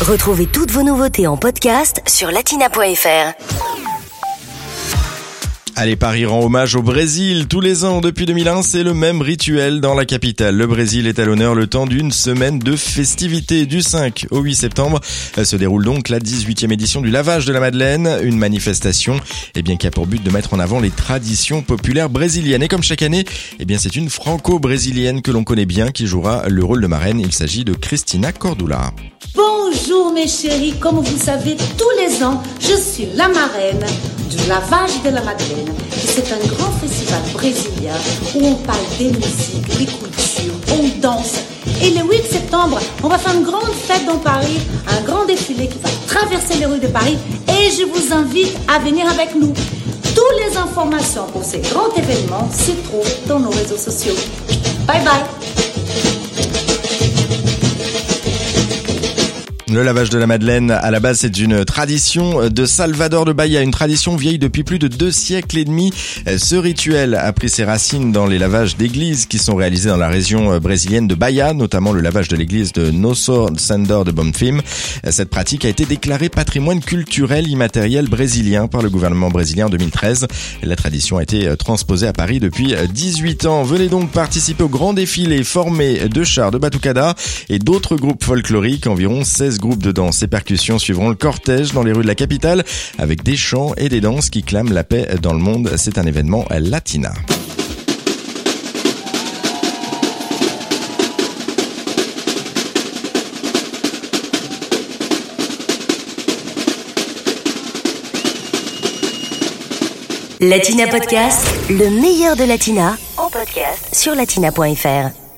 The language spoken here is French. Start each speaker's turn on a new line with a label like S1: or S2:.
S1: Retrouvez toutes vos nouveautés en podcast sur latina.fr.
S2: Allez, Paris rend hommage au Brésil. Tous les ans depuis 2001, c'est le même rituel dans la capitale. Le Brésil est à l'honneur le temps d'une semaine de festivités. Du 5 au 8 septembre se déroule donc la 18e édition du lavage de la Madeleine, une manifestation eh bien, qui a pour but de mettre en avant les traditions populaires brésiliennes. Et comme chaque année, eh bien, c'est une franco-brésilienne que l'on connaît bien qui jouera le rôle de marraine. Il s'agit de Cristina Cordula.
S3: Bonjour mes chéris, comme vous savez, tous les ans, je suis la marraine du lavage de la Madeleine. C'est un grand festival brésilien où on parle des musiques, des cultures, on danse. Et le 8 septembre, on va faire une grande fête dans Paris, un grand défilé qui va traverser les rues de Paris et je vous invite à venir avec nous. Toutes les informations pour ces grands événements se trouvent dans nos réseaux sociaux. Bye bye
S2: Le lavage de la Madeleine, à la base, c'est une tradition de Salvador de Bahia, une tradition vieille depuis plus de deux siècles et demi. Ce rituel a pris ses racines dans les lavages d'églises qui sont réalisés dans la région brésilienne de Bahia, notamment le lavage de l'église de Nosso Sandor de Bonfim. Cette pratique a été déclarée patrimoine culturel immatériel brésilien par le gouvernement brésilien en 2013. La tradition a été transposée à Paris depuis 18 ans. Venez donc participer au grand défilé formé de chars de Batucada et d'autres groupes folkloriques, environ 16 groupes de danse et percussions suivront le cortège dans les rues de la capitale avec des chants et des danses qui clament la paix dans le monde. C'est un événement latina.
S1: Latina Podcast, le meilleur de Latina, en podcast sur latina.fr.